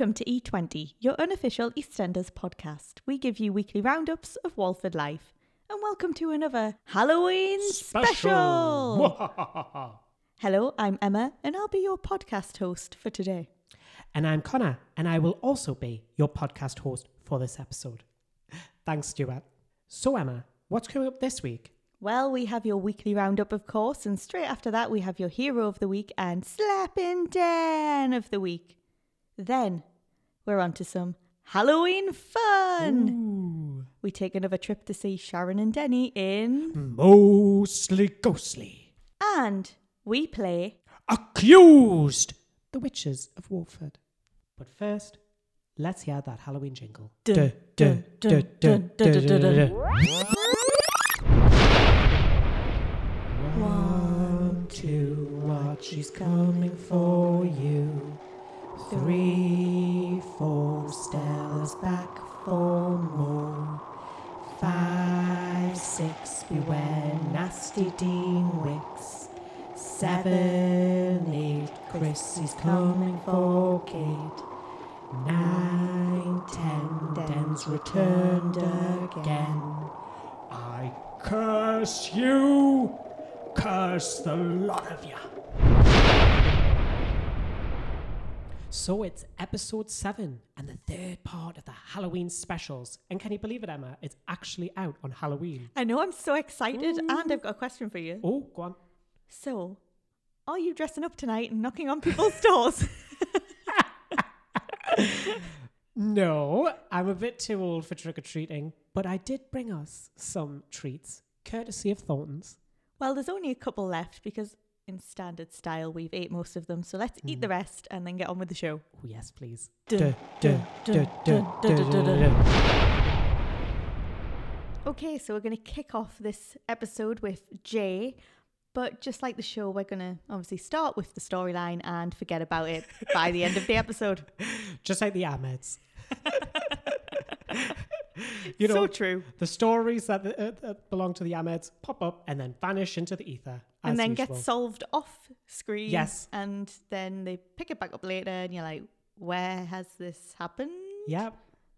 Welcome to E20, your unofficial EastEnders podcast. We give you weekly roundups of Walford life. And welcome to another Halloween special. Hello, I'm Emma, and I'll be your podcast host for today. And I'm Connor, and I will also be your podcast host for this episode. Thanks, Stuart. So, Emma, what's coming up this week? Well, we have your weekly roundup, of course, and straight after that, we have your hero of the week and slapping Dan of the week. Then we're on to some Halloween fun. We take another trip to see Sharon and Denny in, Mostly ghostly. and we play. Accused! The Witches of Walford. But first, let's hear that Halloween jingle. Dun, dun, dun. One, two, watch, she's coming for you. Three, four, Stella's back for more. Five, six, beware nasty Dean Wicks. Seven, eight, Chris is coming for Kate. Nine, ten, Den's returned again. I curse you! Curse the lot of you! So it's episode seven and the third part of the Halloween specials. And can you believe it, Emma? It's actually out on Halloween. I know I'm so excited, and I've got a question for you. Oh, go on. So, are you dressing up tonight and knocking on people's doors? No, I'm a bit too old for trick or treating, but I did bring us some treats, courtesy of Thornton's. well, there's only a couple left because, in standard style, we've ate most of them. So let's eat the rest and then get on with the show. Oh, yes, please. Okay, so we're going to kick off this episode with Jay. But just like the show, we're going to obviously start with the storyline and forget about it by the end of the episode. Just like the Ahmeds. you know, so true. the stories that, uh, that belong to the Ahmeds pop up and then vanish into the ether. And then usual. get solved off screen. Yes. And then they pick it back up later, and you're like, where has this happened? Yeah.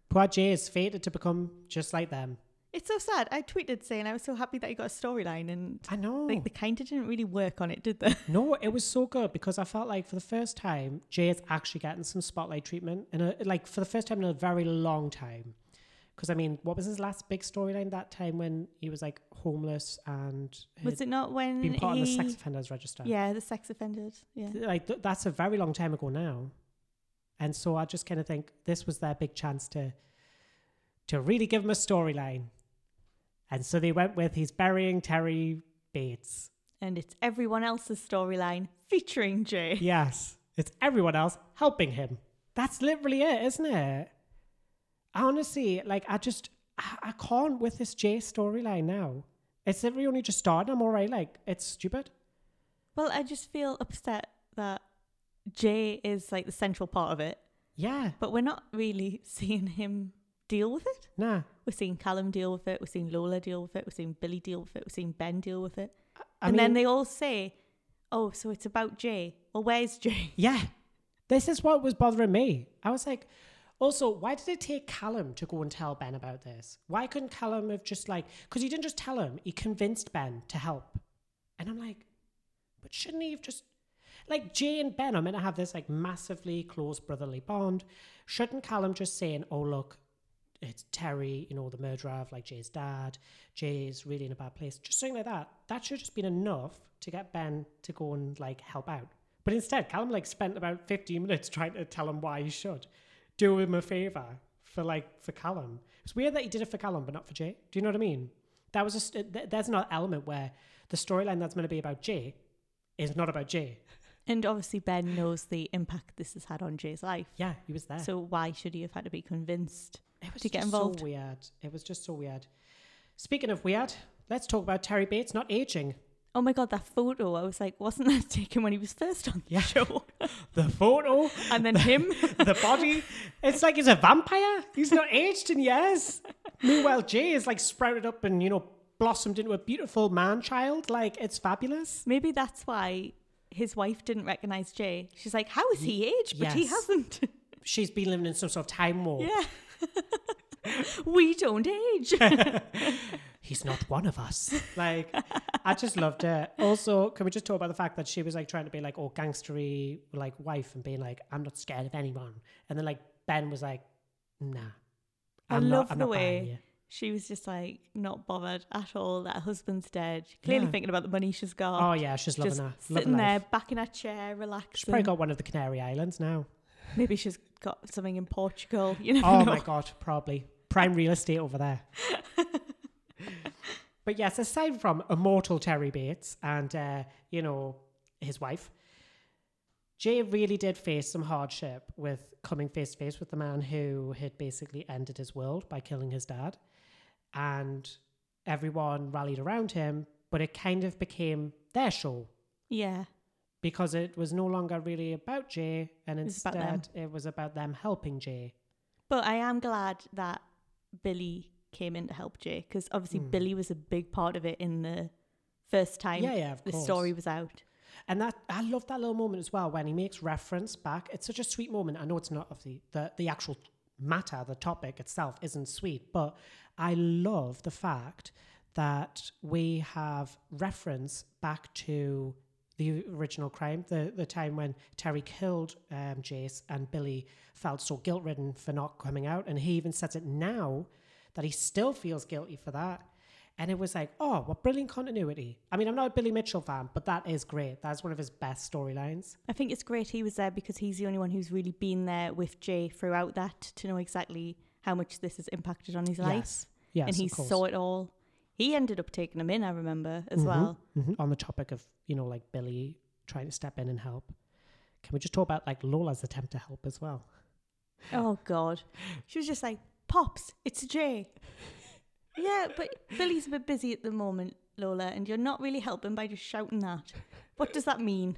Poor Jay is fated to become just like them. It's so sad. I tweeted saying I was so happy that he got a storyline, and I know. like they kind of didn't really work on it, did they? No, it was so good because I felt like for the first time, Jay is actually getting some spotlight treatment, and like for the first time in a very long time. Because I mean, what was his last big storyline that time when he was like homeless and Was it not when been put of the sex offenders register? Yeah, the sex offenders. Yeah. like th- that's a very long time ago now, and so I just kind of think this was their big chance to to really give him a storyline, and so they went with he's burying Terry Bates. And it's everyone else's storyline featuring Jay. Yes, it's everyone else helping him. That's literally it, isn't it? Honestly, like, I just, I, I can't with this Jay storyline now. It's literally only just started. I'm alright. Like, it's stupid. Well, I just feel upset that Jay is like the central part of it, Yeah, but we're not really seeing him deal with it. nah. We're seeing Callum deal with it. We're seeing Lola deal with it. We're seeing Billy deal with it. We're seeing Ben deal with it. I and then they all say, "Oh, so it's about Jay." Well, where's Jay? Yeah, this is what was bothering me. I was like, also, why did it take Callum to go and tell Ben about this? Why couldn't Callum have just like, because he didn't just tell him, he convinced Ben to help. And I'm like, but shouldn't he have just, like, Jay and Ben are meant to have this like massively close brotherly bond. Shouldn't Callum just saying, oh, look, it's Terry, you know, the murderer of like Jay's dad. Jay's really in a bad place. Just something like that. That should have just been enough to get Ben to go and like help out. But instead, Callum like spent about 15 minutes trying to tell him why he should do him a favor for like for Callum. It's weird that he did it for Callum, but not for Jay. Do you know what I mean? That was just th- there's another element where the storyline that's meant to be about Jay is not about Jay. And obviously, Ben knows the impact this has had on Jay's life. Yeah, he was there. So why should he have had to be convinced? It was to get just involved. So weird. It was just so weird. Speaking of weird, let's talk about Terry Bates not aging. Oh my god, that photo! I was like, wasn't that taken when he was first on the show? The photo, and then him. the body. It's like he's a vampire. He's not aged in years. Meanwhile, Jay is like sprouted up and you know blossomed into a beautiful man child. Like it's fabulous. Maybe that's why his wife didn't recognize Jay. She's like, how is he aged? But he hasn't. she's been living in some sort of time warp. Yeah. we don't age. He's not one of us. Like, I just loved it. Also, can we just talk about the fact that she was like trying to be like all gangstery, like wife, and being like, "I'm not scared of anyone," and then like Ben was like, "Nah, I I'm love not, the way she was just like not bothered at all that her husband's dead. Clearly Yeah. thinking about the money she's got. Oh yeah, she's loving just her. sitting Loving there life. back in her chair, relaxed. She's probably got one of the Canary Islands now. Maybe she's got something in Portugal. You oh never Oh know. my god, probably prime real estate over there. but yes, aside from immortal Terry Bates and uh, you know his wife, Jay really did face some hardship with coming face to face with the man who had basically ended his world by killing his dad, and everyone rallied around him. But it kind of became their show Yeah. because it was no longer really about Jay, and was about them. instead it was about them helping Jay. But I am glad that Billy came in to help Jay because obviously Hmm. Billy was a big part of it in the first time Yeah, yeah, of the course. story was out. And that I love that little moment as well when he makes reference back. It's such a sweet moment. I know it's not of the the, the actual matter, the topic itself isn't sweet, but I love the fact that we have reference back to the original crime, the the time when Terry killed um, Jase and Billy felt so guilt ridden for not coming out, and he even says it now that he still feels guilty for that. And it was like, oh, what brilliant continuity. I mean, I'm not a Billy Mitchell fan, but that is great. That's one of his best storylines. I think it's great he was there because he's the only one who's really been there with Jay throughout that to know exactly how much this has impacted on his life. Yes. Yes. and he saw it all. He ended up taking him in, I remember, as Mhm, well. mhm. On the topic of, you know, like Billy trying to step in and help. Can we just talk about like Lola's attempt to help as well? Oh, God. She was just like, Pops, it's Jay. yeah, but Billy's a bit busy at the moment, Lola, and you're not really helping by just shouting that. What does that mean?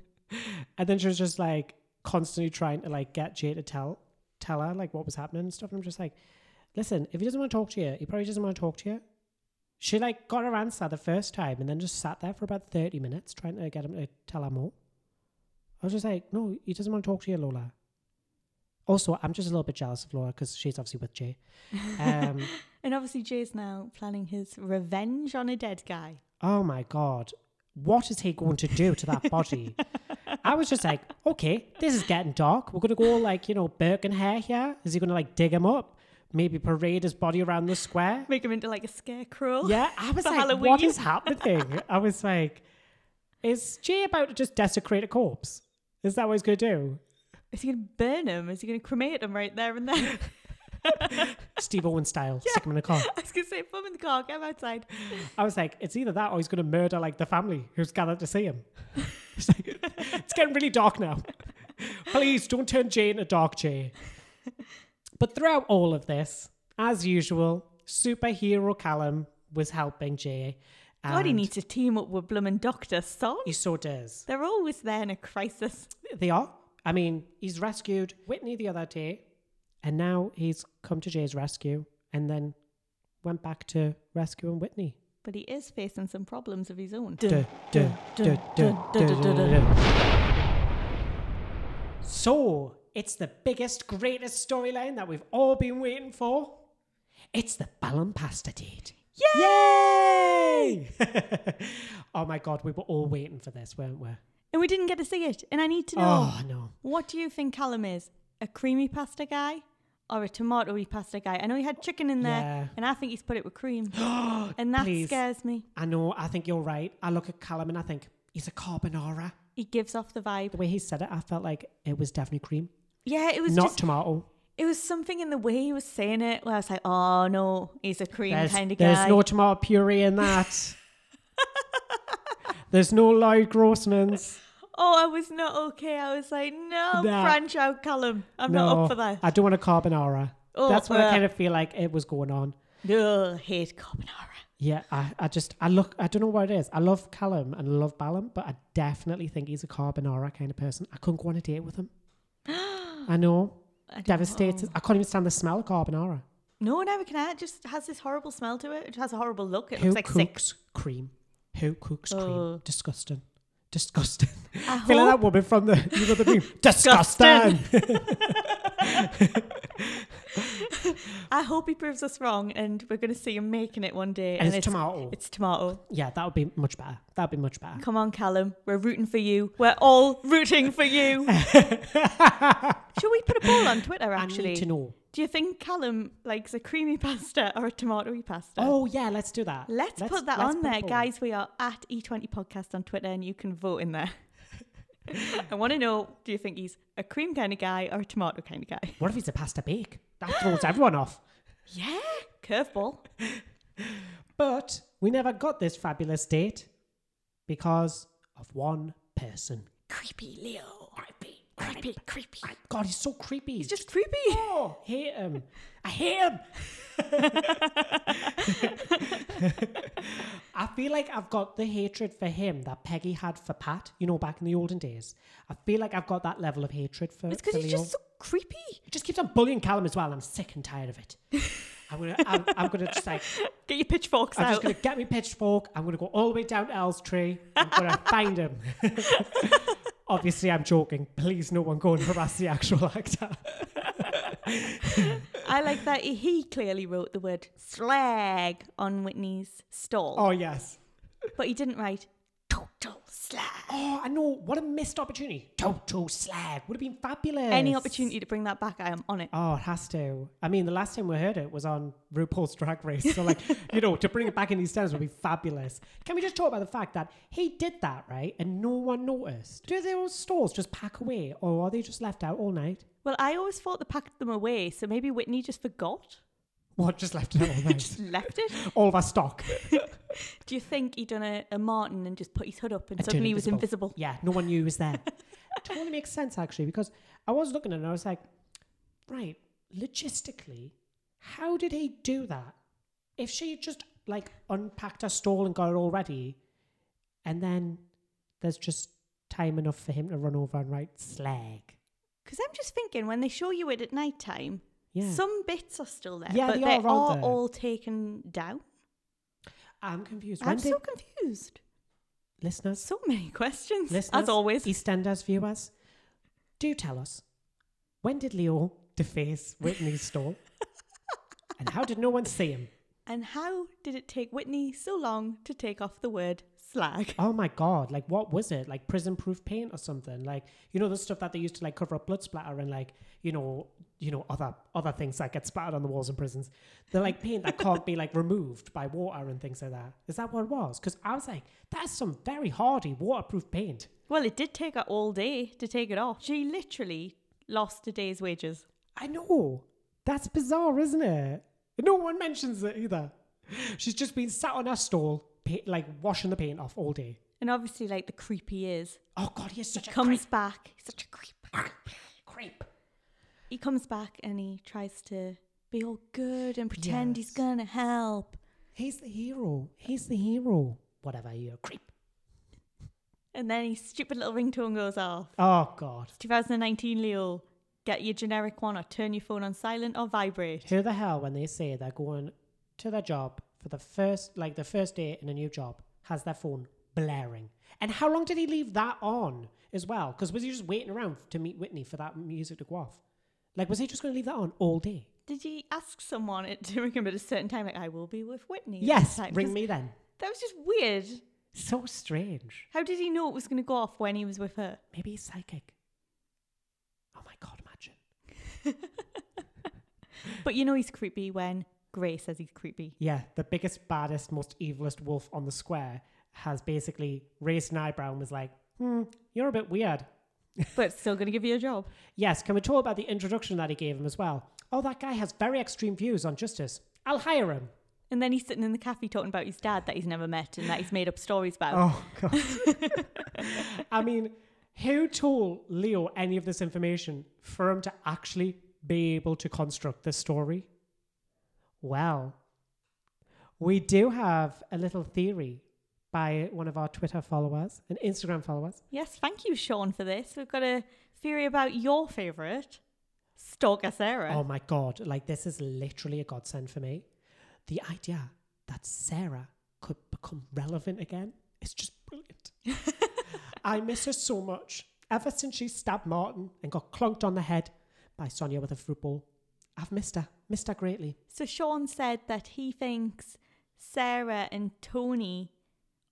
And then she was just like constantly trying to like get Jay to tell tell her like what was happening and stuff. And I'm just like, listen, if he doesn't want to talk to you, he probably doesn't want to talk to you. She like got her answer the first time and then just sat there for about 30 minutes trying to get him to tell her more. I was just like, no, he doesn't want to talk to you, Lola. Also, I'm just a little bit jealous of Lola because she's obviously with Jay. Um, And obviously, Jay's now planning his revenge on a dead guy. oh my God, what is he going to do to that body? I was just like, okay, this is getting dark. We're going to go like, you know, Burke and Hare here. Is he going to like dig him up? Maybe parade his body around the square? Make him into like a scarecrow. Yeah, I was like, what Halloween. is happening? I was like, is Jay about to just desecrate a corpse? Is that what he's going to do? Is he going to burn him? Is he going to cremate him right there and then? Steve Owen style, stick him in a car. I was going to say, put him in the car, get him outside. I was like, it's either that or he's going to murder like the family who's gathered to see him. it's, like, it's getting really dark now. Please don't turn Jay into Dark Jay. But throughout all of this, as usual, superhero Callum was helping Jay. God, he needs to team up with Blum and Doctor Son. He so does. They're always there in a crisis. They are. I mean, he's rescued Whitney the other day, and now he's come to Jay's rescue, and then went back to rescuing Whitney. But he is facing some problems of his own. So, it's the biggest, greatest storyline that we've all been waiting for. It's the Ballum Pasta date. Yay! oh my god, we were all waiting for this, weren't we? And we didn't get to see it. And I need to know Oh no. what do you think Callum is? A creamy pasta guy or a tomatoey pasta guy? I know he had chicken in there, Yeah. and I think he's put it with cream. and that Please. scares me. I know, I think you're right. I look at Callum and I think he's a carbonara. He gives off the vibe. The way he said it, I felt like it was definitely cream, Yeah, it was not just tomato. it was something in the way he was saying it where I was like, oh no, he's a cream There's, kind of guy. there's no tomato puree in that. there's no Lloyd Grossman's. oh, I was not okay. I was like, no, Nah. branch out, Callum. I'm no, not up for that. I don't want a carbonara. Oh, That's what I uh. kind of feel like it was going on. Ugh, hate carbonara. Yeah, I, I just, I look, I don't know what it is. I love Callum and I love Ballum, but I definitely think he's a carbonara kind of person. I couldn't go on a date with him. I know. I Devastated. I can't even stand the smell of carbonara. No, never can. It just has this horrible smell to it. It has a horrible look. It Who looks like sick. cooks cream? Who cooks cream? Oh. Disgusting. Disgusting. I I feel like that hope, woman from the you know the meme. Disgusting. I hope he proves us wrong and we're going to see him making it one day. And, it's, tomato. It's tomato. yeah, that would be much better. That would be much better. Come on, Callum. We're rooting for you. We're all rooting for you. Shall we put a poll on Twitter, I actually? need to know. Do you think Callum likes a creamy pasta or a tomatoey pasta? Oh yeah, let's do that. Let's, put that let's on put there, guys. We are at E20 Podcast on Twitter and you can vote in there. I want to know do you think he's a cream kind of guy or a tomato kind of guy? What if he's a pasta bake? That throws everyone off. Yeah, curveball. But we never got this fabulous date because of one person. Creepy Leo. Creepy, creepy, creepy. God, he's so creepy. He's just creepy. oh, hate him. I hate him. I feel like I've got the hatred for him that Peggy had for Pat. You know, back in the olden days. I feel like I've got that level of hatred for. It's because he's Leo. just so creepy. He just keeps on bullying Callum as well. I'm sick and tired of it. I'm gonna, I'm, I'm gonna just like, Get your pitchforks I'm out. just gonna get me pitchfork. I'm gonna go all the way down to Elstree. I'm gonna find him. Obviously, I'm joking. Please, no one go and harass the actual actor. I like that he clearly wrote the word slag on Whitney's stall, Oh yes. but he didn't write total slag. Oh, I know. What a missed opportunity. Total slag would have been fabulous. Any opportunity to bring that back, I am on it. Oh, it has to. I mean, the last time we heard it was on RuPaul's Drag Race. So, like, you know, to bring it back in these terms would be fabulous. Can we just talk about the fact that he did that, right? And no one noticed? Do those stores just pack away or are they just left out all night? Well, I always thought they packed them away, so maybe Whitney just forgot, What, just left it all night? just left it. all of our stock. Do you think he'd done a, a Martin and just put his hood up and And suddenly he was invisible? Yeah, no one knew he was there. totally makes sense, actually, because I was looking at it and I was like, right, logistically, how did he do that? If she just like unpacked her stall and got it all ready, and then there's just time enough for him to run over and write slag. Because I'm just thinking when they show you it at night time, Yeah. some bits are still there, Yeah, but they they are are, all taken down. I'm confused. I'm did so confused. listeners, So many questions, listeners, as always. EastEnders viewers, do tell us when did Leo deface Whitney's stall, and how did no one see him? And how did it take Whitney so long to take off the word slag? Oh my god! Like, what was it? Like prison-proof paint or something? Like, you know, the stuff that they used to like cover up blood splatter and like, you know, you know, other other things that get splattered on the walls in prisons. They're like paint that can't be like removed by water and things like that. Is that what it was? Because I was like, that's some very hardy waterproof paint. Well, it did take her all day to take it off. She literally lost a day's wages. I know. That's bizarre, isn't it? No one mentions it either. She's just been sat on her stall, pa- like washing the paint off all day. And obviously, like the creepy is, Oh god, he is such a creep. He comes back. He's such a creep. creep. creep. He comes back and he tries to be all good and pretend he's gonna help. He's the hero. He's the hero. Whatever, you creep. And then his stupid little ringtone goes off. Oh god. 2019, Leo. Get your generic one or turn your phone on silent or vibrate. Who the hell, when they say they're going to their job for the first, like the first day in a new job, has their phone blaring? And how long did he leave that on as well? Because was he just waiting around to meet Whitney for that music to go off? Like, was he just going to leave that on all day? Did he ask someone to ring him at a certain time? Like, I will be with Whitney. Yes, time? me then. That was just weird. So strange. How did he know it was going to go off when he was with her? Maybe he's psychic. Oh my god, imagine. But you know he's creepy when Gray says he's creepy. Yeah, the biggest, baddest, most evilest wolf on the square has basically raised an eyebrow and was like, hmm, you're a bit weird. But still going to give you a job. Yes, can we talk about the introduction that he gave him as well? Oh, that guy has very extreme views on justice. I'll hire him. And then he's sitting in the cafe talking about his dad that he's never met and that he's made up stories about. Oh, God. I mean, who told Leo any of this information for him to actually be able to construct this story? Well, we do have a little theory by one of our Twitter followers and Instagram followers. Yes, thank you, Sean, for this. We've got a theory about your favourite, Stalker Sarah. Oh my God, like this is literally a godsend for me. The idea that Sarah could become relevant again is just brilliant. I miss her so much. Ever since she stabbed Martin and got clunked on the head, by Sonia with a fruit bowl. I've missed her, missed her greatly. So Sean said that he thinks Sarah and Tony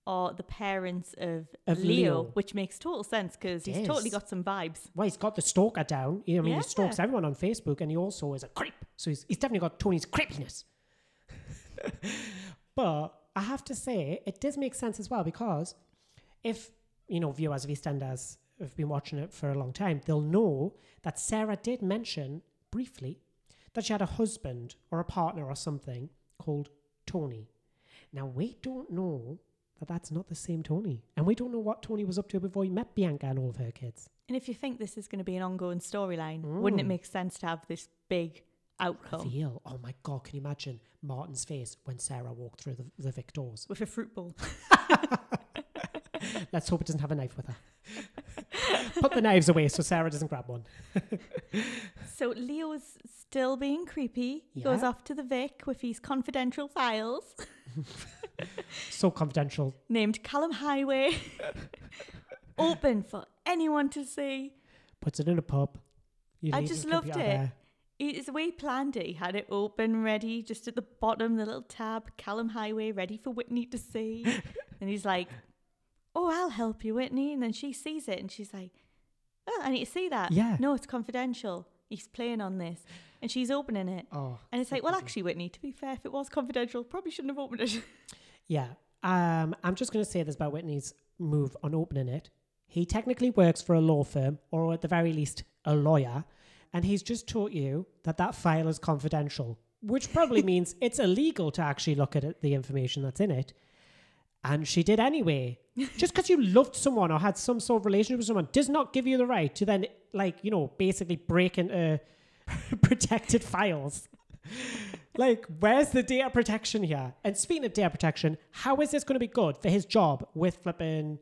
are the parents of, Of Leo, Leo. which makes total sense because he's Yes. totally got some vibes. Well, he's got the stalker down. I mean, Yeah. he stalks everyone on Facebook, and he also is a creep. So he's, he's definitely got Tony's creepiness. but I have to say, it does make sense as well because if you know viewers of EastEnders have been watching it for a long time, they'll know that Sarah did mention briefly that she had a husband or a partner or something called Tony. Now we don't know that that's not the same Tony, and we don't know what Tony was up to before he met Bianca and all of her kids. And if you think this is going to be an ongoing storyline, wouldn't it Mm. make sense to have this big outcome Reveal. Oh my god, can you imagine Martin's face when Sarah walked through the, the Vic doors? with a fruit bowl? Let's hope it doesn't have a knife with her. Put the knives away so Sarah doesn't grab one. So Leo's still being creepy. He goes off to the Vic with his confidential files So confidential. named Callum Highway, open for anyone to see. Puts it in a pub. He I just loved it. It's the way he planned it. He had it open, ready, just at the bottom, the little tab, Callum Highway, ready for Whitney to see. and he's like, Oh, I'll help you, Whitney. And then she sees it and she's like, Oh, I need to see that. Yeah. No, it's confidential. He's playing on this. And she's opening it. Oh. And it's like, well, actually, Whitney, to be fair, if it was confidential, probably shouldn't have opened it. Yeah. Um, I'm just going to say this about Whitney's move on opening it. He technically works for a law firm, or at the very least, a lawyer, and he's just taught you that that file is confidential, which probably means it's illegal to actually look at it, the information that's in it. And she did anyway. Just because you loved someone or had some sort of relationship with someone does not give you the right to then, like, you know, basically break into protected files. like, where's the data protection here? And speaking of data protection, how is this going to be good for his job with flipping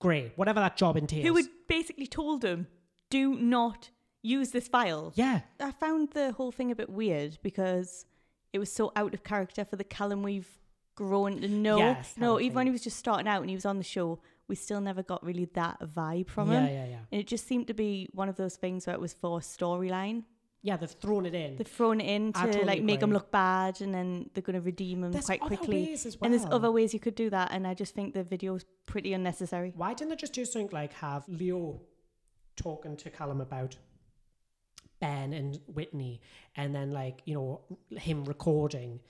Gray, whatever that job entails? Who had basically told him, do not use this file. Yeah. I found the whole thing a bit weird because it was so out of character for the Callum we've grown know. Yes, no, even when he was just starting out and he was on the show, we still never got really that vibe from yeah, him. yeah, yeah. yeah. And it just seemed to be one of those things where it was for storyline. Yeah, they've thrown it in. They've thrown it in to totally like make him look bad and then they're going to redeem him There's quite quickly. as And there's other ways you could do that. And I just think the video is pretty unnecessary. Why didn't they just do something like have Leo talking to Callum about Ben and Whitney, and then like you know him recording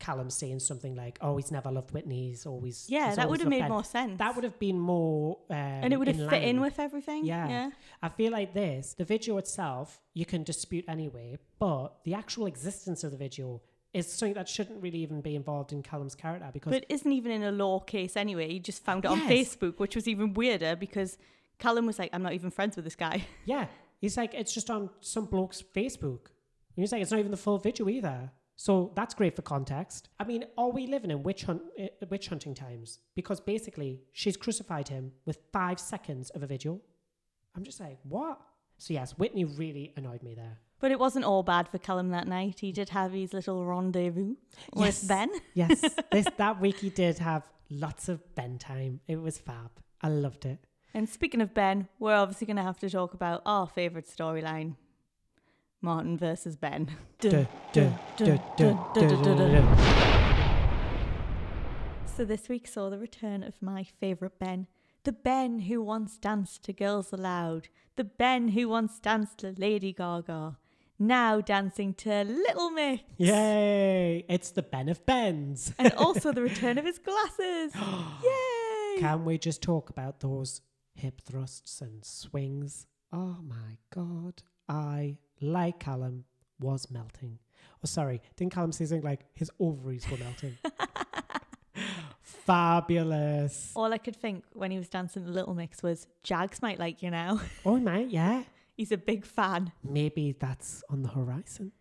Callum saying something like, "Oh, he's never loved Whitney. He's always Yeah, he's that would have made Ben." more sense. That would have been more, um, and it would have fit in with everything. Yeah. yeah. I feel like this, the video itself, you can dispute anyway, but the actual existence of the video is something that shouldn't really even be involved in Callum's character because But it isn't even in a law case anyway. He just found it on Facebook, which was even weirder because Callum was like, I'm not even friends with this guy. Yeah, he's like, it's just on some bloke's Facebook. And he's like, it's not even the full video either. So that's great for context. I mean, are we living in witch, hunt, uh, witch hunting times? Because basically, she's crucified him with five seconds of a video. I'm just like, what? So yes, Whitney really annoyed me there. But it wasn't all bad for Callum that night. He did have his little rendezvous Yes. with Ben. Yes, this that week he did have lots of Ben time. It was fab. I loved it. And speaking of Ben, we're obviously going to have to talk about our favourite storyline Martin versus Ben. So this week saw the return of my favourite Ben. The Ben who once danced to Girls Aloud. The Ben who once danced to Lady Gaga. Now dancing to Little Mix. Yay! It's the Ben of Bens. And also the return of his glasses. Yay! Can we just talk about those hip thrusts and swings? Oh my god. I, like Callum, was melting. Oh, sorry. Didn't Callum say something like his ovaries were melting? Fabulous. All I could think when he was dancing the Little Mix was Jags might like you now. Oh, mate, yeah. He's a big fan. Maybe that's on the horizon.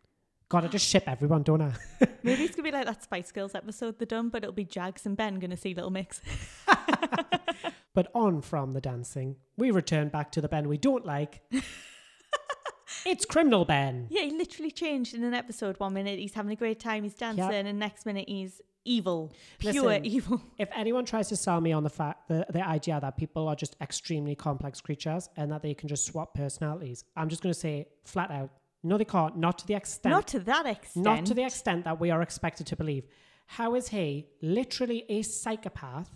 God, I just ship everyone, don't I? Maybe it's gonna be like that Spice Girls episode they done, but it'll be Jags and Ben gonna see Little Mix. But on from the dancing, we return back to the Ben we don't like. It's Criminal Ben. Yeah, he literally changed in an episode. One minute he's having a great time, he's dancing, and next minute he's evil, pure Listen, evil. If anyone tries to sell me on the fact the, the idea that people are just extremely complex creatures and that they can just swap personalities, I'm just going to say flat out, No, they can't. Not to the extent. Not to that extent. Not to the extent that we are expected to believe. How is he literally a psychopath,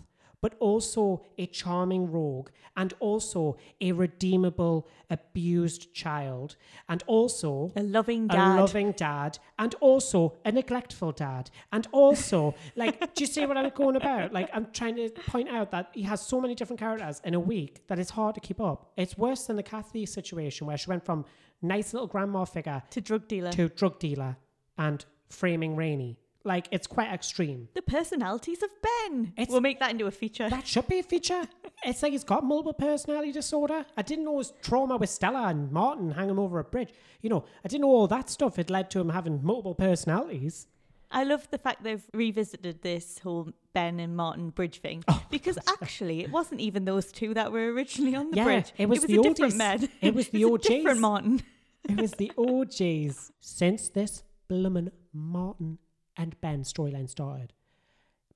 but also a charming rogue, and also a redeemable, abused child, and also a loving dad, a loving dad, and also a neglectful dad, and also like, do you see what I'm going about? Like, I'm trying to point out that he has so many different characters in a week that it's hard to keep up. It's worse than the Kathy situation where she went from nice little grandma figure to drug dealer. to drug dealer and framing Rainie. Like, it's quite extreme. the personalities of Ben. It's- we'll make that into a feature. That should be a feature. It's like he's got multiple personality disorder. I didn't know his trauma with Stella and Martin hanging over a bridge. You know, I didn't know all that stuff had led to him having multiple personalities. I love the fact they've revisited this whole Ben and Martin bridge thing Oh, because actually it wasn't even those two that were originally on the Yeah, bridge. it was the a different men. It was the a OGs. different Martin. It was the OGs. Since this bloomin' Martin and Ben's storyline started,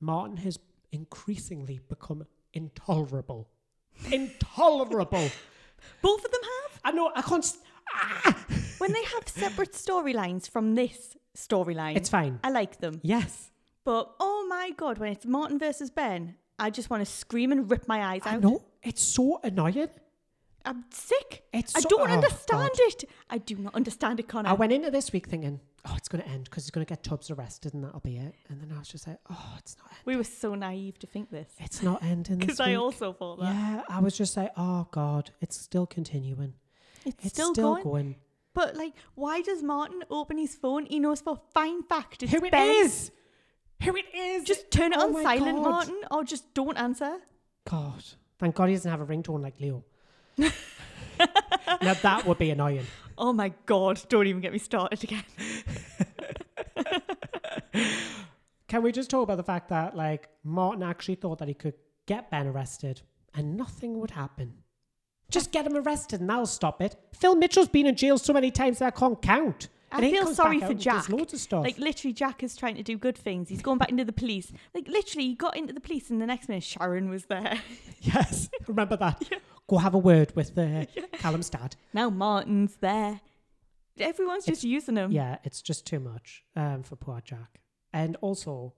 Martin has increasingly become intolerable. Intolerable. Both of them have. I know, I can't. s- Ah! When they have separate storylines from this storyline, It's fine. I like them. Yes. But oh my god, when it's Martin versus Ben, I just want to scream and rip my eyes out. I know. It's so annoying. I'm sick. It's I so- don't oh, understand God. it. I do not understand it, Connor. I went into this week thinking, oh, it's going to end because he's going to get Tubbs arrested and that'll be it. And then I was just like, oh, it's not ending. we were so naive to think this It's not ending this because I also thought that Yeah, I was just like, oh, God, it's still continuing. it's, It's still, still, going. going. But like, why does Martin open his phone? He knows for a fine fact it's Who it Ben. is? Who it is? Just turn it Oh on silent, God. Martin, or just don't answer. God. Thank God he doesn't have a ringtone like Leo. now that would be annoying. Oh my god! Don't even get me started again. Can we just talk about the fact that like Martin actually thought that he could get Ben arrested and nothing would happen? Just get him arrested and that'll stop it. Phil Mitchell's been in jail so many times that I can't count. I And feel sorry for Jack. Loads of stuff. Like literally, Jack is trying to do good things. He's going back into the police. Like literally, he got into the police, and the next minute Sharon was there. yes, remember that. Go have a word with uh, Callum's dad. now Martin's there. Everyone's just using him. Yeah, it's just too much um, for poor Jack. And also,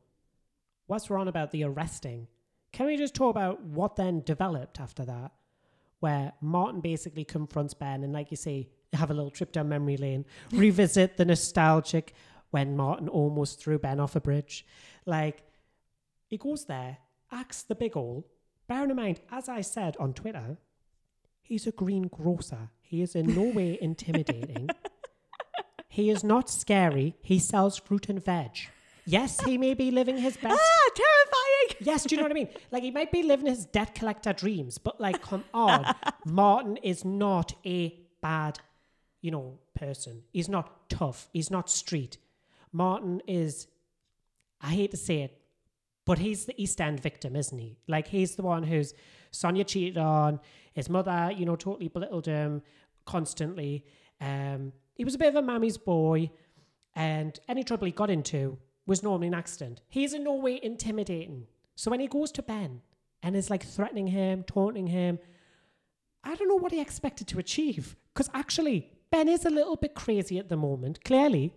whilst we're on about the arresting, can we just talk about what then developed after that? Where Martin basically confronts Ben, and like you say, have a little trip down memory lane, revisit the nostalgic when Martin almost threw Ben off a bridge. Like, he goes there, acts the big ol'. Bearing in mind, as I said on Twitter, he's a greengrocer. He is in no way intimidating. He is not scary. He sells fruit and veg. Yes, he may be living his best. Ah, terrifying. Yes, do you know what I mean? Like he might be living his debt collector dreams, but like, come on, Martin is not a bad, you know, person. He's not tough. He's not street. Martin is, I hate to say it, but he's the East End victim, isn't he? Like he's the one who's Sonia cheated on. His mother, you know, totally belittled him constantly. Um, he was a bit of a mammy's boy, and any trouble he got into was normally an accident. He's in no way intimidating. So when he goes to Ben and is like threatening him, taunting him, I don't know what he expected to achieve. Because actually, Ben is a little bit crazy at the moment. Clearly,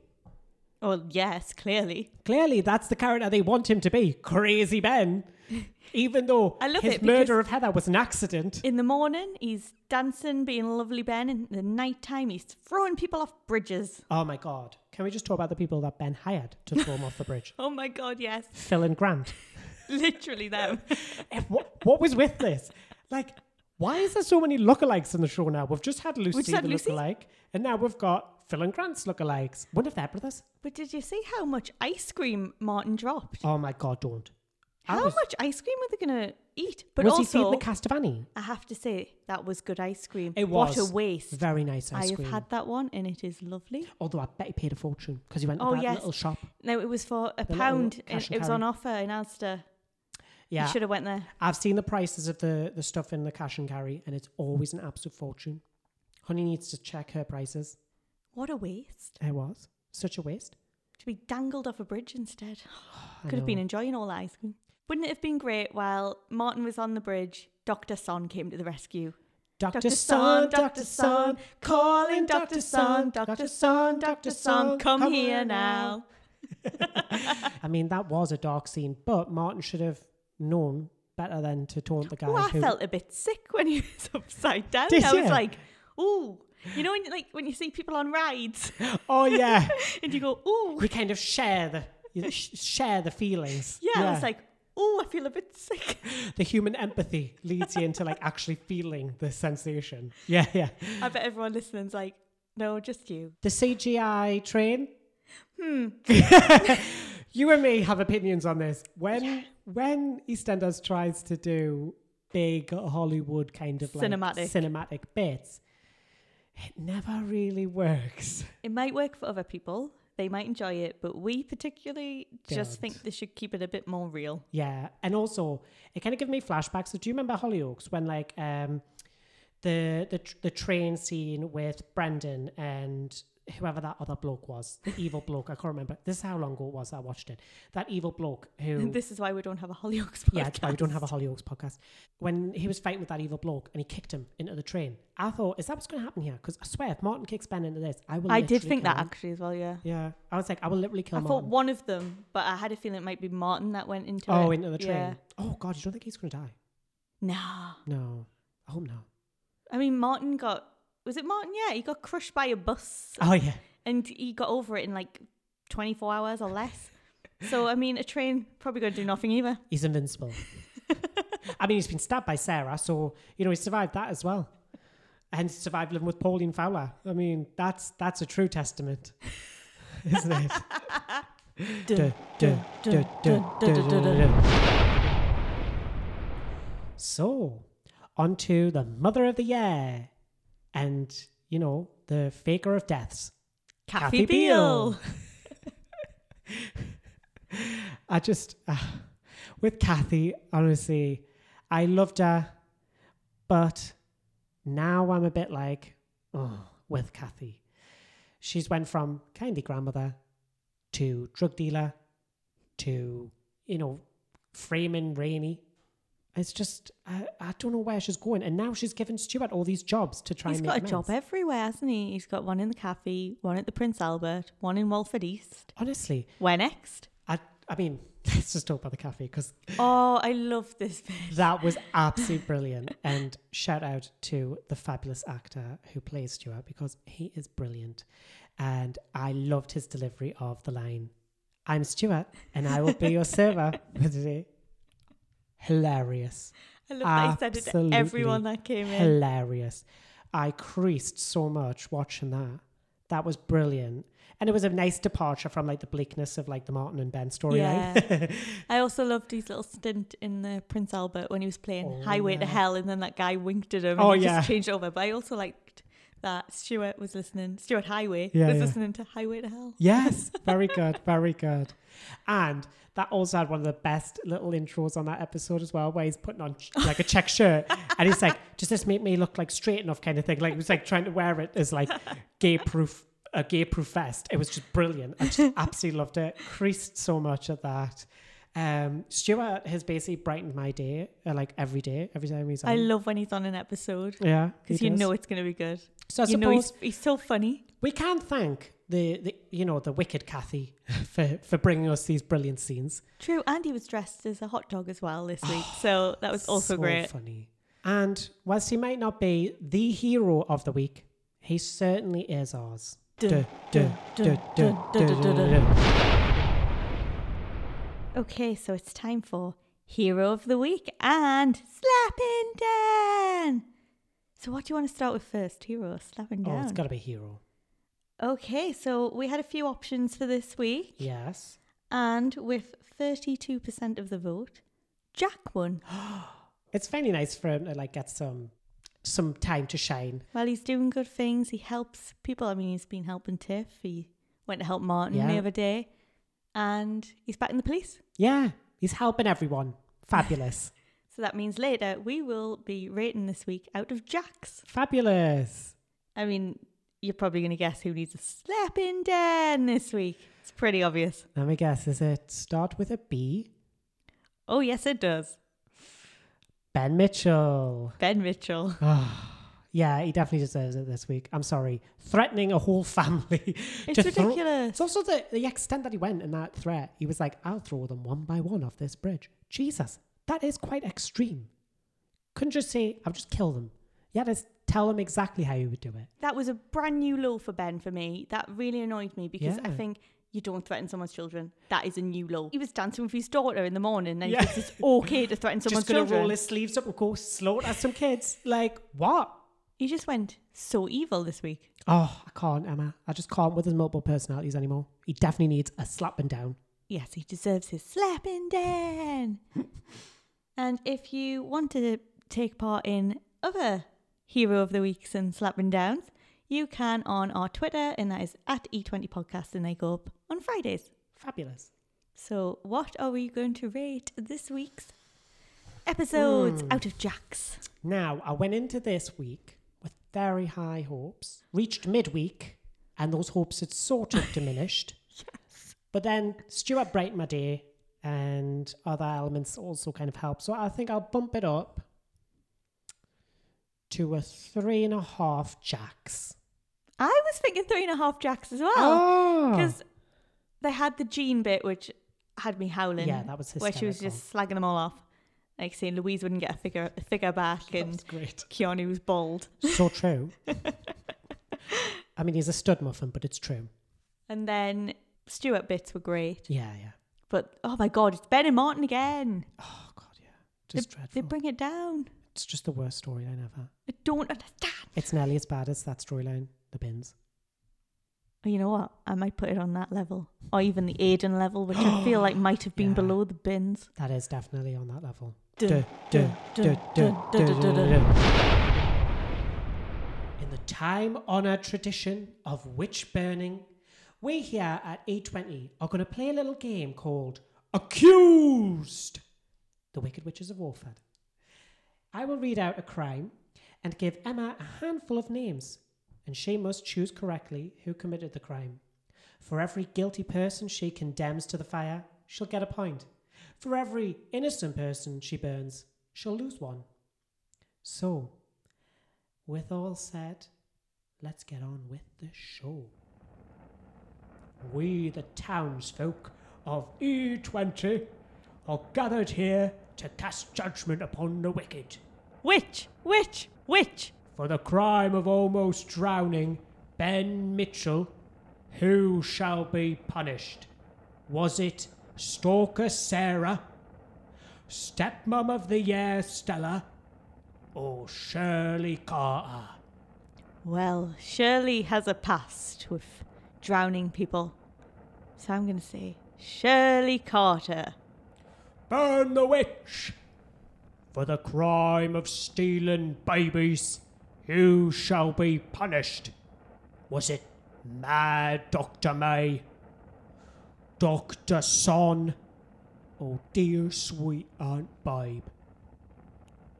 Well, yes, clearly. clearly that's the character they want him to be. Crazy Ben. Even though I love his it murder of Heather was an accident. In the morning, he's dancing, being a lovely Ben. In the nighttime, he's throwing people off bridges. Oh my God. Can we just talk about the people that Ben hired to throw him off the bridge? Oh my god, yes. Phil and Grant. Literally them. Eh, what, what was with this? Like, why is there so many lookalikes in the show now? We've just had Lucy just had the Lucy? lookalike, and now we've got Phil and Grant's lookalikes. One of their brothers. but did you see how much ice cream Martin dropped? Oh my God, don't. I How was- much ice cream were they going to eat? But was he also, feeding the cast of Annie? I have to say, that was good ice cream. It What was. a waste. Very nice ice cream. I have had that one and it is lovely. Although I bet he paid a fortune because he went to Oh, that yes. little shop. No, it was for a The pound. and and It was on offer in Asda. Yeah, You should have went there. I've seen the prices of the, the stuff in the cash and carry, and it's always an absolute fortune. Honey needs to check her prices. What a waste. It was such a waste. To be dangled off a bridge instead. I Could have been enjoying all the ice cream. Wouldn't it have been great while Martin was on the bridge, Dr. Son came to the rescue? Dr. Son, Dr. Son, calling Dr. Son, Dr. Son, Dr. Son, come here now. I mean, that was a dark scene, but Martin should have known better than to taunt the guy. Oh, I who, felt a bit sick when he was upside down. Did I was like, ooh. You know when like when you see people on rides Oh yeah, and you go, ooh. we kind of share the you sh- share the feelings. Yeah, I was like, ooh, I feel a bit sick. the human empathy leads you into like actually feeling the sensation. Yeah, yeah. I bet everyone listening's like, no, just you. The CGI train. Hmm. You and me have opinions on this. When when EastEnders tries to do big Hollywood kind of like Cinematic. cinematic bits, it never really works. It might work for other people. They might enjoy it, but we particularly just think they should keep it a bit more real. Yeah, and also it kind of gives me flashbacks. So do you remember Hollyoaks when like um the the the train scene with Brendan and whoever that other bloke was, the evil bloke. I can't remember. This is how long ago it was I watched it. That evil bloke who This is why we don't have a Hollyoaks podcast. Yeah, that's why we don't have a Hollyoaks podcast. When he was fighting with that evil bloke and he kicked him into the train, I thought, is that what's going to happen here? Because I swear, if Martin kicks Ben into this, I will. I did think that him. actually as well, yeah. Yeah, I was like, I will literally kill him. I thought one of them, but I had a feeling it might be Martin that went into oh, it. into the train. Yeah. Oh God, you don't think he's going to die? No. No, I hope not. I mean, Martin got. Was it Martin? Yeah, he got crushed by a bus Oh yeah, and he got over it in like 24 hours or less. So, I mean, a train probably going to do nothing either. he's invincible. I mean, he's been stabbed by Sarah, so you know he survived that as well, and he survived living with Pauline Fowler. I mean, that's that's a true testament, isn't it? So, on to the mother of the year, and you know the faker of deaths, Kathy, Beale. I just, uh, with Kathy, honestly, I loved her, but now I'm a bit like, oh, with Kathy. She's went from kindly grandmother to drug dealer to, you know, framing Rainie. It's just, I, I don't know where she's going. And now she's given Stuart all these jobs to try He's and got a job everywhere, hasn't he? He's got one in the cafe, one at the Prince Albert, one in Walford East. Honestly, Where next? I, I mean, let's just talk about the cafe because Oh, I love this bit. That was absolutely brilliant. And shout out to the fabulous actor who plays Stuart because he is brilliant. And I loved his delivery of the line, I'm Stuart and I will be your server for today. Hilarious. I love that he said it to everyone that came in. Hilarious. I creased so much watching that. That was brilliant. And it was a nice departure from like the bleakness of like the Martin and Ben storyline. Yeah. I also loved his little stint in the Prince Albert when he was playing Oh, Highway to. Hell and then that guy winked at him oh, and Oh, he yeah. just changed over. But I also liked that Stuart was listening, Stuart Highway Yeah, was yeah. listening to Highway to Hell. Yes, very good, very good. And that also had one of the best little intros on that episode as well, where he's putting on ch- like a check shirt and he's like, "Does this make me look like straight enough?" kind of thing. Like he was like trying to wear it as like gay proof, a gay proof vest. It was just brilliant. I just absolutely loved it. Creased so much at that. Um, Stuart has basically brightened my day, uh, like every day, every time he's on. I love when he's on an episode yeah, because you does. know it's going to be good. So I you know he's, he's still funny. We can thank the, the you know the wicked Kathy for for bringing us these brilliant scenes. True, and he was dressed as a hot dog as well this week, oh, so that was also so great. Funny. And whilst he might not be the hero of the week, he certainly is ours. Okay, so it's time for Hero of the Week and Slapping Dan. So, what do you want to start with first? Hero or slapping Oh, it's got to be hero. Okay, so we had a few options for this week, Yes. and with 32% of the vote, Jack won. It's very nice for him to like get some some time to shine. Well, he's doing good things. He helps people. I mean, he's been helping Tiff. He went to help Martin the other day, and he's back in the police. Yeah, he's helping everyone. Fabulous. So that means later we will be rating this week out of Jack's. Fabulous. I mean, you're probably going to guess who needs a slapping down this week. It's pretty obvious. Let me guess. Does it start with a B? Oh, yes, it does. Ben Mitchell. Ben Mitchell. Ah, Yeah, he definitely deserves it this week. I'm sorry. Threatening a whole family. It's to throw- ridiculous. it's also the, the extent that he went in that threat. He was like, I'll throw them one by one off this bridge. Jesus, that is quite extreme. Couldn't just say, I'll just kill them. Yeah, just tell them exactly how you would do it. That was a brand new law for Ben for me. That really annoyed me because I think you don't threaten someone's children. That is a new law. He was dancing with his daughter in the morning and Yeah. he thinks it's okay to threaten someone's children. just gonna children. roll his sleeves up and go slaughter some kids. Like, what? He just went so evil this week. Oh, I can't, Emma. I just can't with his multiple personalities anymore. He definitely needs a slapping down. Yes, he deserves his slapping down. and if you want to take part in other Hero of the Weeks and slapping downs, you can on our Twitter, and that is at E20 Podcast, and they go up on Fridays. Fabulous. So, what are we going to rate this week's episodes Hmm. out of Jack's? Now, I went into this week with very high hopes, reached midweek, and those hopes had sort of diminished. But then Stuart brightened my day, and other elements also kind of helped. So I think I'll bump it up to a three and a half jacks. I was thinking three and a half Jacks as well. Ah. Oh, Because they had the Jean bit, which had me howling. yeah, that was where she was just slagging them all off. Like saying Louise wouldn't get a figure a figure back That and was great. Keanu was bald. So true. I mean, he's a stud muffin, but it's true. And then Stuart bits were great. Yeah, yeah. But oh my god, it's Ben and Martin again. Oh god, yeah. Just they, dreadful. They bring it down. It's just the worst storyline ever. I don't understand. It's nearly as bad as that storyline, the bins. Oh, you know what? I might put it on that level. Or even the Aidan level, which I feel like might have been yeah. below the bins. That is definitely on that level. In the time honored tradition of witch burning we here at E20 are going to play a little game called Accused! The Wicked Witches of Walford. I will read out a crime and give Emma a handful of names, and she must choose correctly who committed the crime. For every guilty person she condemns to the fire, she'll get a point. For every innocent person she burns, she'll lose one. So, with all said, let's get on with the show. We, the townsfolk of E20, are gathered here to cast judgment upon the wicked Which? Which? Which? for the crime of almost drowning Ben Mitchell. Who shall be punished? Was it Stalker Sarah, Stepmom of the Year Stella, or Shirley Carter? Well, Shirley has a past with drowning people. So I'm going to say Shirley Carter. Burn the witch! For the crime of stealing babies, you shall be punished? Was it Mad Dr. May, Dr. Son, Oh, dear sweet Aunt Babe?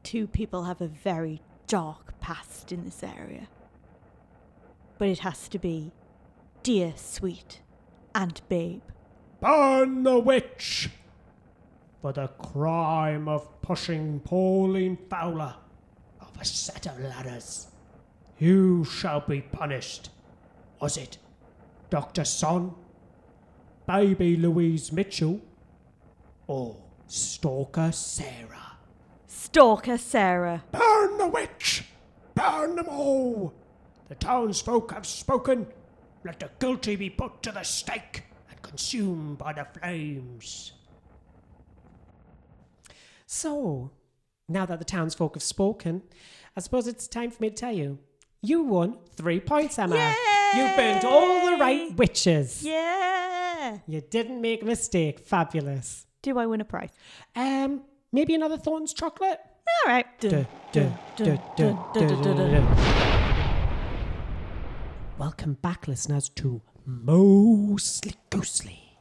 Two people have a very dark past in this area. But it has to be Dear Sweet Aunt Babe. Burn the witch! For the crime of pushing Pauline Fowler off a set of ladders. Who shall be punished? Was it Dr. Son, Baby Louise Mitchell, or Stalker Sarah? Stalker Sarah. Burn the witch! Burn them all! The townsfolk have spoken. Let the guilty be put to the stake and consumed by the flames. So, now that the townsfolk have spoken, I suppose it's time for me to tell you. You won three points, Emma. You burned all the right witches. Yeah. You didn't make a mistake. Fabulous. Do I win a prize? Um, maybe another Thorns chocolate? All right. Duh, duh, duh, Welcome back, listeners, to Mostly Ghostly.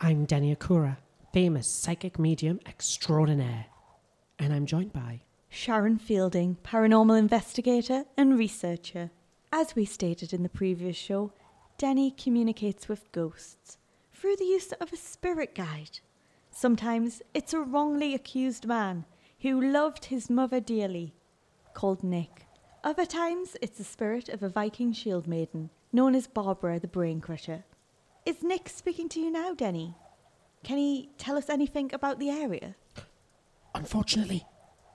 I'm Danny Akura, famous psychic medium extraordinaire, and I'm joined by Sharon Fielding, paranormal investigator and researcher. As we stated in the previous show, Denny communicates with ghosts through the use of a spirit guide. Sometimes it's a wrongly accused man who loved his mother dearly, called Nick, Other times, it's the spirit of a Viking shield maiden, known as Barbara the Brain Crusher. Is Nick speaking to you now, Denny? Can he tell us anything about the area? Unfortunately,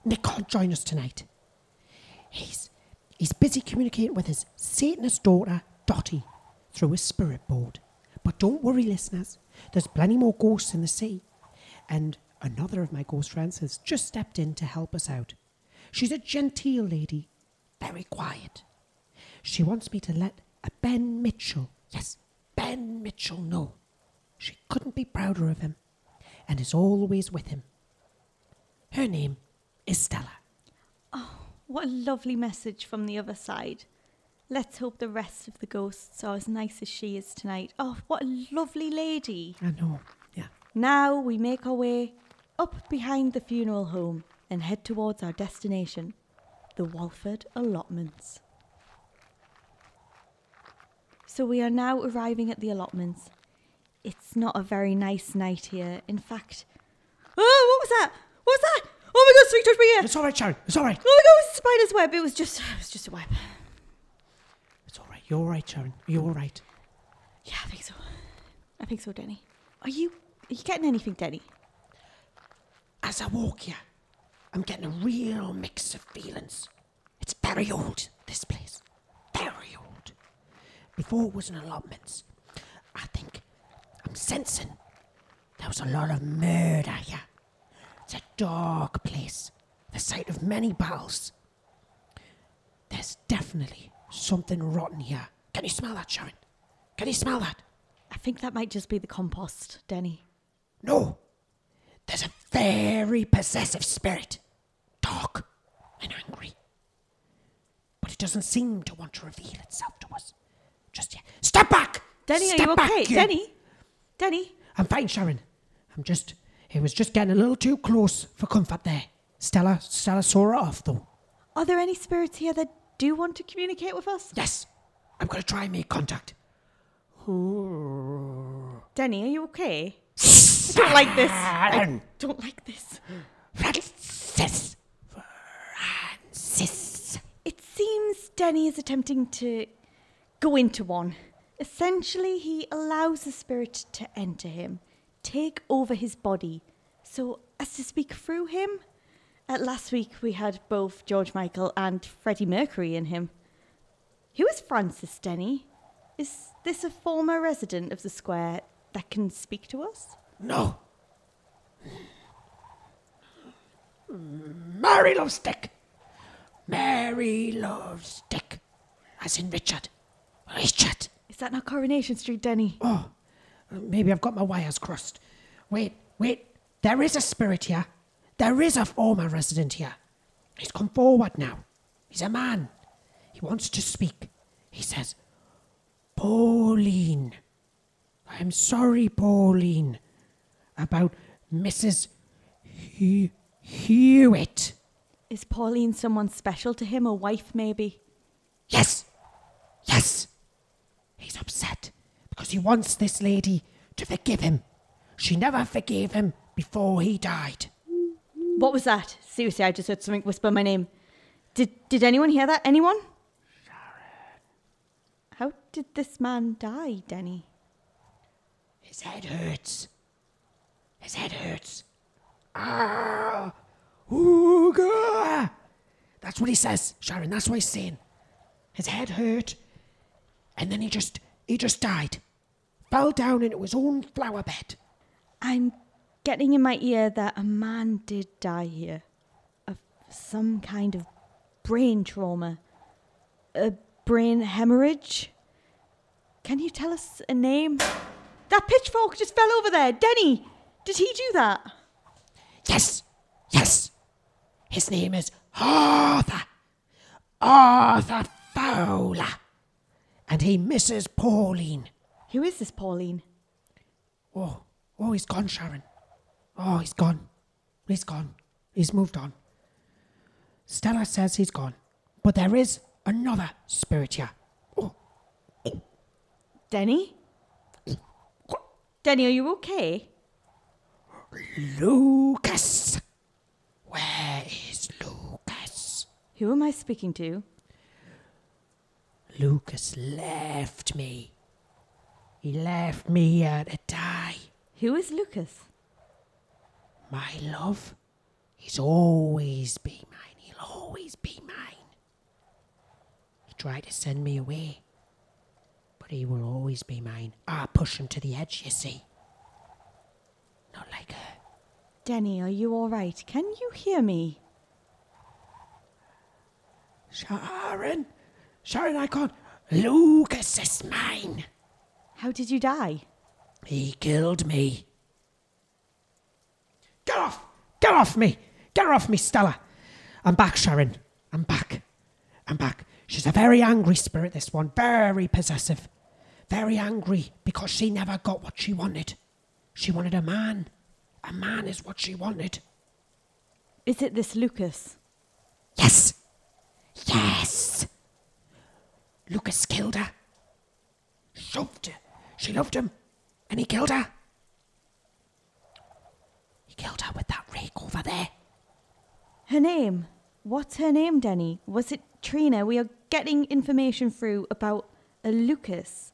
Nick can't join us tonight. He's he's busy communicating with his Satanist daughter, Dottie, through a spirit board. But don't worry, listeners. There's plenty more ghosts in the sea. And another of my ghost friends has just stepped in to help us out. She's a genteel lady, very quiet. She wants me to let a Ben Mitchell, yes, Ben Mitchell, know. She couldn't be prouder of him and is always with him. Her name is Stella. Oh, what a lovely message from the other side. Let's hope the rest of the ghosts are as nice as she is tonight. Oh, what a lovely lady. I know, yeah. Now we make our way up behind the funeral home and head towards our destination, the Walford Allotments. So we are now arriving at the allotments. It's not a very nice night here. In fact, oh, what was that? What was that? Oh my God! Something touched my ear. It's all right, Sharon. It's all right. Oh my God! It was a spider's web. It was just, it was just a web. It's all right. You're all right, Sharon. You're all right. Yeah, I think so. I think so, Denny. Are you, are you getting anything, Denny? As I walk here, I'm getting a real mix of feelings. It's very old, this place. Very old. Before it was an allotments, I think I'm sensing there was a lot of murder here. It's a dark place, the site of many battles. There's definitely something rotten here. Can you smell that, Sharon? Can you smell that? I think that might just be the compost, Denny. No. There's a very possessive spirit. Dark and angry. But it doesn't seem to want to reveal itself to us. Just yet. Step back! Denny, Step are you back, okay? you- Denny? Denny? I'm fine, Sharon. I'm just. It was just getting a little too close for comfort there. Stella, Stella saw it off, though. Are there any spirits here that do want to communicate with us? Yes. I'm going to try and make contact. Denny, are you okay? I don't like this. I don't like this. Francis. Francis. It seems Denny is attempting to go into one. Essentially, he allows the spirit to enter him, take over his body, so as to speak through him. At last week, we had both George Michael and Freddie Mercury in him. Who is Francis Denny? Is this a former resident of the square that can speak to us? No. Mary loves Dick. Mary loves Dick. As in Richard. Richard. Is that not Coronation Street, Denny? Oh, maybe I've got my wires crossed. Wait, wait. There is a spirit here. There is a former resident here. He's come forward now. He's a man. He wants to speak. He says, Pauline. I'm sorry, Pauline, about Mrs. He- Hewitt. Is Pauline someone special to him, a wife maybe? Yes, yes. He's upset because he wants this lady to forgive him. She never forgave him before he died. What was that? Seriously, I just heard something whisper my name. Did did anyone hear that? Anyone? How did this man die, Denny? His head hurts. His head hurts. Ah, ooga. That's what he says, Sharon. That's what he's saying. His head hurt, and then he just he just died. Fell down into his own flower bed. I'm getting in my ear that a man did die here of some kind of brain trauma, a brain hemorrhage. Can you tell us a name? That pitchfork just fell over there. Denny, did he do that? Yes, yes. His name is Arthur. Arthur Fowler. And he misses Pauline. Who is this Pauline? Oh, oh, he's gone, Sharon. Oh, he's gone. He's gone. He's moved on. Stella says he's gone. But there is another spirit here. Oh, Denny? Denny, are you okay? Lucas. Where is Lucas? Who am I speaking to? Lucas left me. He left me here to die. Who is Lucas? My love, he's always be mine. He'll always be mine. He tried to send me away, but he will always be mine. I push him to the edge, you see. Not like her. Denny, are you all right? Can you hear me? Sharon, Sharon, I can't. Lucas is mine. How did you die? He killed me. Get off! Get off me! Get off me, Stella! I'm back, Sharon. I'm back. I'm back. She's a very angry spirit, this one. Very possessive. Very angry because she never got what she wanted. She wanted a man. A man is what she wanted. Is it this Lucas? Yes! Yes! Lucas killed her. Shoved her. She loved him. And he killed her. He killed her with that rake over there. Her name? What's her name, Denny? Was it Trina? We are getting information through about a Lucas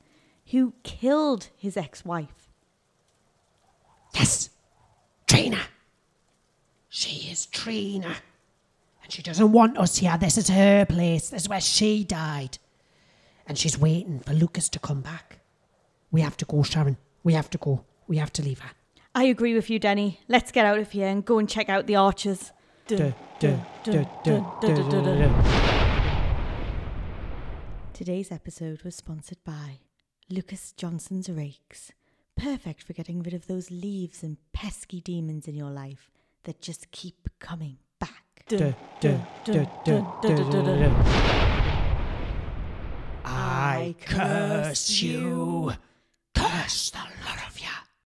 who killed his ex wife. Yes! Trina! She is Trina. And she doesn't want us here. This is her place. This is where she died. And she's waiting for Lucas to come back. We have to go, Sharon. We have to go. We have to leave her. I agree with you, Denny. Let's get out of here and go and check out the archers. Today's episode was sponsored by Lucas Johnson's Rakes. Perfect for getting rid of those leaves and pesky demons in your life that just keep coming back. I curse you. Curse the